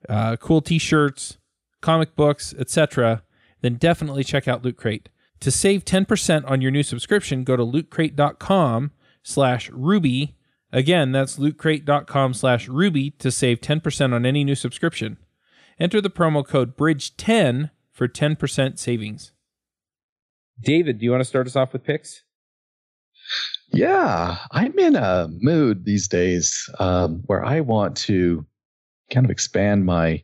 uh, cool t shirts, comic books, etc., then definitely check out Loot Crate. To save 10% on your new subscription, go to lootcrate.com slash ruby. Again, that's lootcrate.com slash ruby to save 10% on any new subscription. Enter the promo code BRIDGE10 for 10% savings. David, do you want to start us off with picks? Yeah, I'm in a mood these days um, where I want to kind of expand my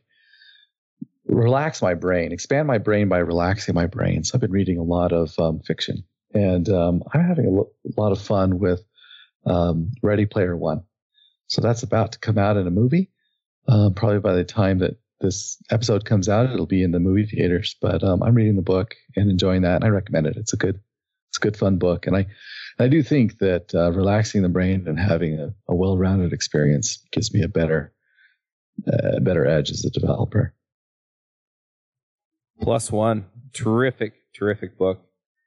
relax my brain, expand my brain by relaxing my brain. So I've been reading a lot of um, fiction, and um, I'm having a, lo- a, lot of fun with um, Ready Player One. So that's about to come out in a movie. Uh, probably by the time that this episode comes out, it'll be in the movie theaters. But um, I'm reading the book and enjoying that, and I recommend it. It's a good, it's a good fun book, and I, I do think that uh, relaxing the brain and having a, a well-rounded experience gives me a better, uh, better edge as a developer. Plus One, terrific, terrific book.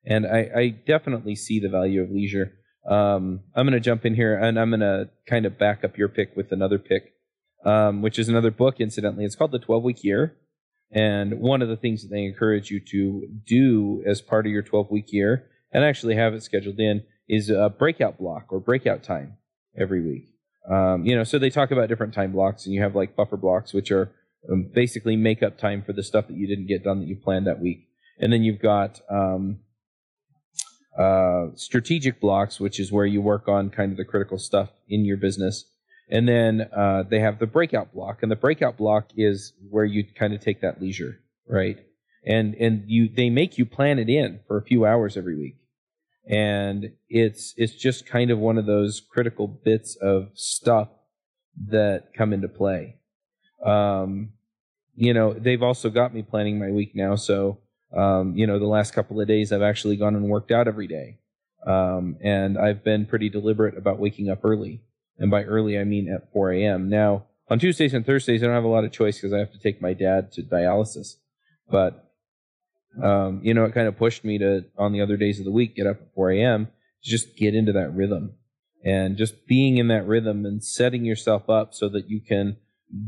And I, I definitely see the value of leisure. Um, I'm going to jump in here and I'm going to kind of back up your pick with another pick, um, which is another book, incidentally. It's called The 12 Week Year. And one of the things that they encourage you to do as part of your 12 week year, and actually have it scheduled in, is a breakout block or breakout time every week. Um, you know, so they talk about different time blocks, and you have like buffer blocks, which are um, basically make up time for the stuff that you didn't get done that you planned that week. And then you've got um, uh, strategic blocks, which is where you work on kind of the critical stuff in your business. And then uh, they have the breakout block, and the breakout block is where you kind of take that leisure, right? And and you they make you plan it in for a few hours every week, and it's it's just kind of one of those critical bits of stuff that come into play. Um, you know, they've also got me planning my week now, so um, you know, the last couple of days I've actually gone and worked out every day. Um, and I've been pretty deliberate about waking up early. And by early, I mean at 4 a.m. Now, on Tuesdays and Thursdays, I don't have a lot of choice because I have to take my dad to dialysis. But, um, you know, it kind of pushed me to, on the other days of the week, get up at 4 a.m., just get into that rhythm. And just being in that rhythm and setting yourself up so that you can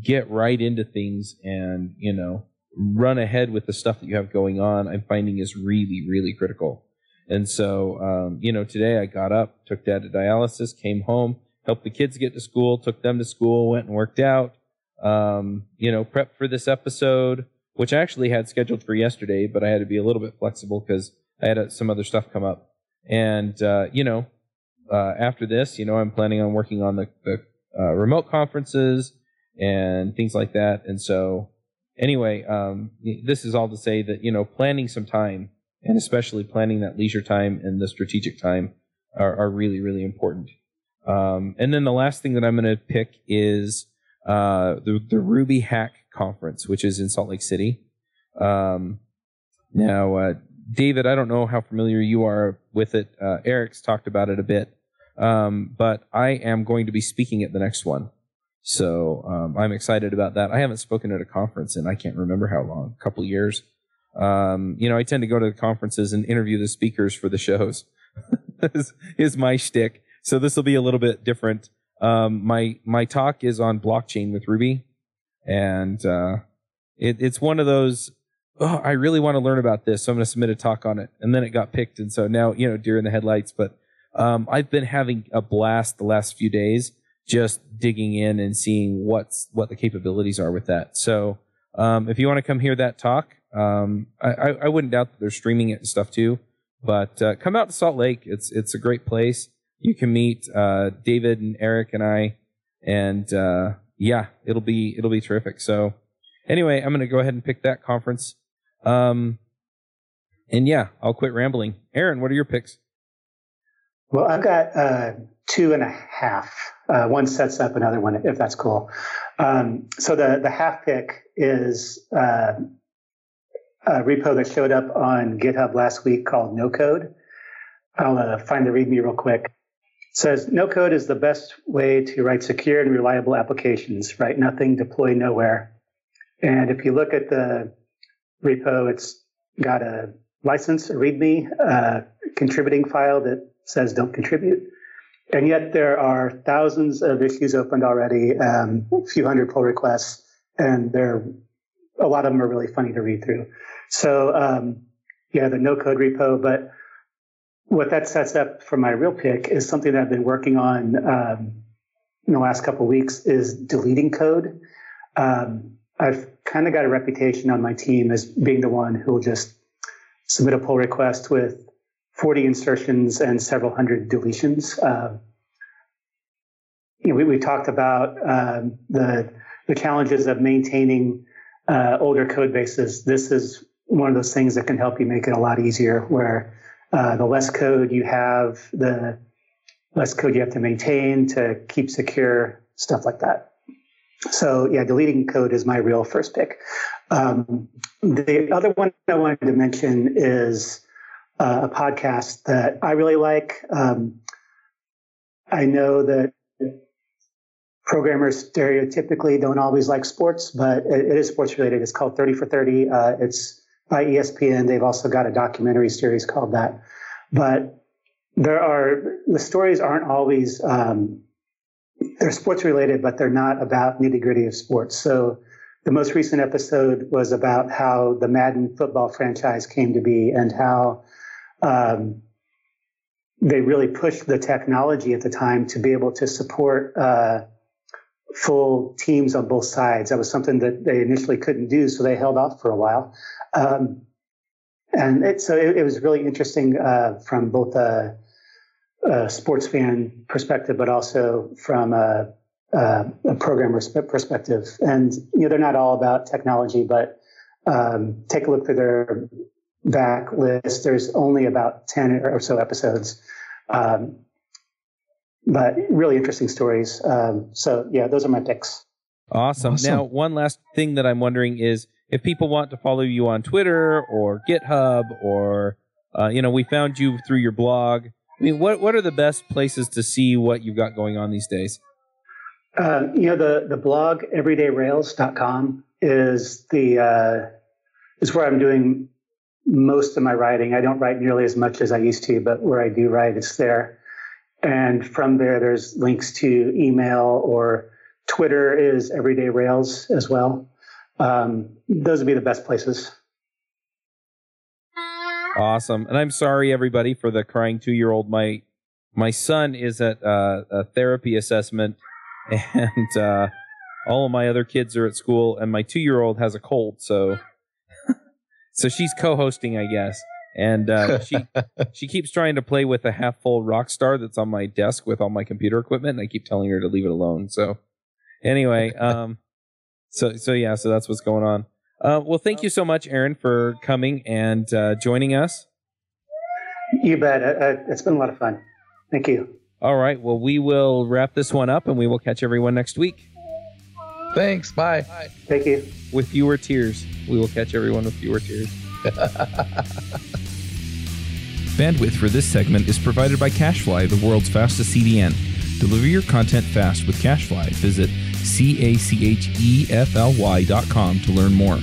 get right into things and, you know, run ahead with the stuff that you have going on, I'm finding is really, really critical. And so, um, you know, today I got up, took dad to dialysis, came home, helped the kids get to school, took them to school, went and worked out, um, you know, prepped for this episode, which I actually had scheduled for yesterday, but I had to be a little bit flexible because I had uh, some other stuff come up. And, uh, you know, uh, after this, you know, I'm planning on working on the, the uh, remote conferences and things like that. And so, anyway, um, this is all to say that you know planning some time and especially planning that leisure time and the strategic time are, are really really important. Um, and then the last thing that I'm going to pick is uh, the the Ruby Hack Conference, which is in Salt Lake City. Um, now, uh, David, I don't know how familiar you are with it. Uh, Eric's talked about it a bit, um, but I am going to be speaking at the next one. So um, I'm excited about that. I haven't spoken at a conference in I can't remember how long, a couple years. Um, you know, I tend to go to the conferences and interview the speakers for the shows. is, is my shtick. So this will be a little bit different. Um, my my talk is on blockchain with Ruby, and uh, it, it's one of those. Oh, I really want to learn about this, so I'm going to submit a talk on it. And then it got picked, and so now you know, deer in the headlights. But um, I've been having a blast the last few days just digging in and seeing what's what the capabilities are with that. So um, if you want to come hear that talk, um, I, I, wouldn't doubt that they're streaming it and stuff too. But uh, come out to Salt Lake. It's it's a great place. You can meet uh, David and Eric and I, and uh, yeah, it'll be it'll be terrific. So anyway, I'm going to go ahead and pick that conference. Um, and yeah, I'll quit rambling. Aaron, what are your picks? Well, I've got uh, two and a half. Uh, one sets up another one, if that's cool. Um, so the the half pick is uh, a repo that showed up on GitHub last week called No Code. I'll uh, find the README real quick. It says no code is the best way to write secure and reliable applications. Write nothing, deploy nowhere. And if you look at the repo, it's got a license, a README, uh, contributing file that says don't contribute. And yet there are thousands of issues opened already, um, a few hundred pull requests, and there, a lot of them are really funny to read through. So, um, yeah, the no code repo, but what that sets up for my real pick is something that I've been working on um, in the last couple of weeks is deleting code. Um, I've kind of got a reputation on my team as being the one who will just submit a pull request with 40 insertions and several hundred deletions. Uh, you know, we, we, talked about um, the the challenges of maintaining uh, older code bases. This is one of those things that can help you make it a lot easier. Where uh, the less code you have, the less code you have to maintain to keep secure stuff like that. So yeah, deleting code is my real first pick. Um, the other one I wanted to mention is uh, a podcast that I really like. Um, I know that programmers stereotypically don't always like sports, but it, it is sports related. It's called 30 for 30. Uh, it's by ESPN. They've also got a documentary series called that. But there are the stories aren't always um, they're sports related, but they're not about nitty gritty of sports. So the most recent episode was about how the Madden football franchise came to be and how um, they really pushed the technology at the time to be able to support uh, full teams on both sides. That was something that they initially couldn't do, so they held off for a while. Um, and it, so it, it, was really interesting uh, from both a, a, sports fan perspective, but also from a, a, a programmer perspective. And you know, they're not all about technology, but um, take a look through their back list. There's only about ten or so episodes. Um, but really interesting stories. Um, so yeah, those are my picks. Awesome. awesome. Now, one last thing that I'm wondering is if people want to follow you on Twitter or GitHub or uh, you know, we found you through your blog. I mean, what what are the best places to see what you've got going on these days? Uh, you know, the the blog everydayrails.com is the uh, is where I'm doing most of my writing. I don't write nearly as much as I used to, but where I do write, it's there. And from there, there's links to email or Twitter is Everyday Rails as well. Um, those would be the best places. Awesome. And I'm sorry, everybody, for the crying two year old. My my son is at uh, a therapy assessment, and uh, all of my other kids are at school, and my two year old has a cold. So, so she's co hosting, I guess and uh, she she keeps trying to play with a half full rock star that's on my desk with all my computer equipment, and I keep telling her to leave it alone. So anyway, um, so so yeah, so that's what's going on. Uh, well, thank you so much, Aaron, for coming and uh, joining us. You bet. Uh, uh, it's been a lot of fun. Thank you. All right. Well, we will wrap this one up, and we will catch everyone next week. Thanks. Bye. Bye. Thank you. With fewer tears, we will catch everyone with fewer tears. Bandwidth for this segment is provided by CacheFly, the world's fastest CDN. Deliver your content fast with CacheFly. Visit C A C H E F L Y dot com to learn more.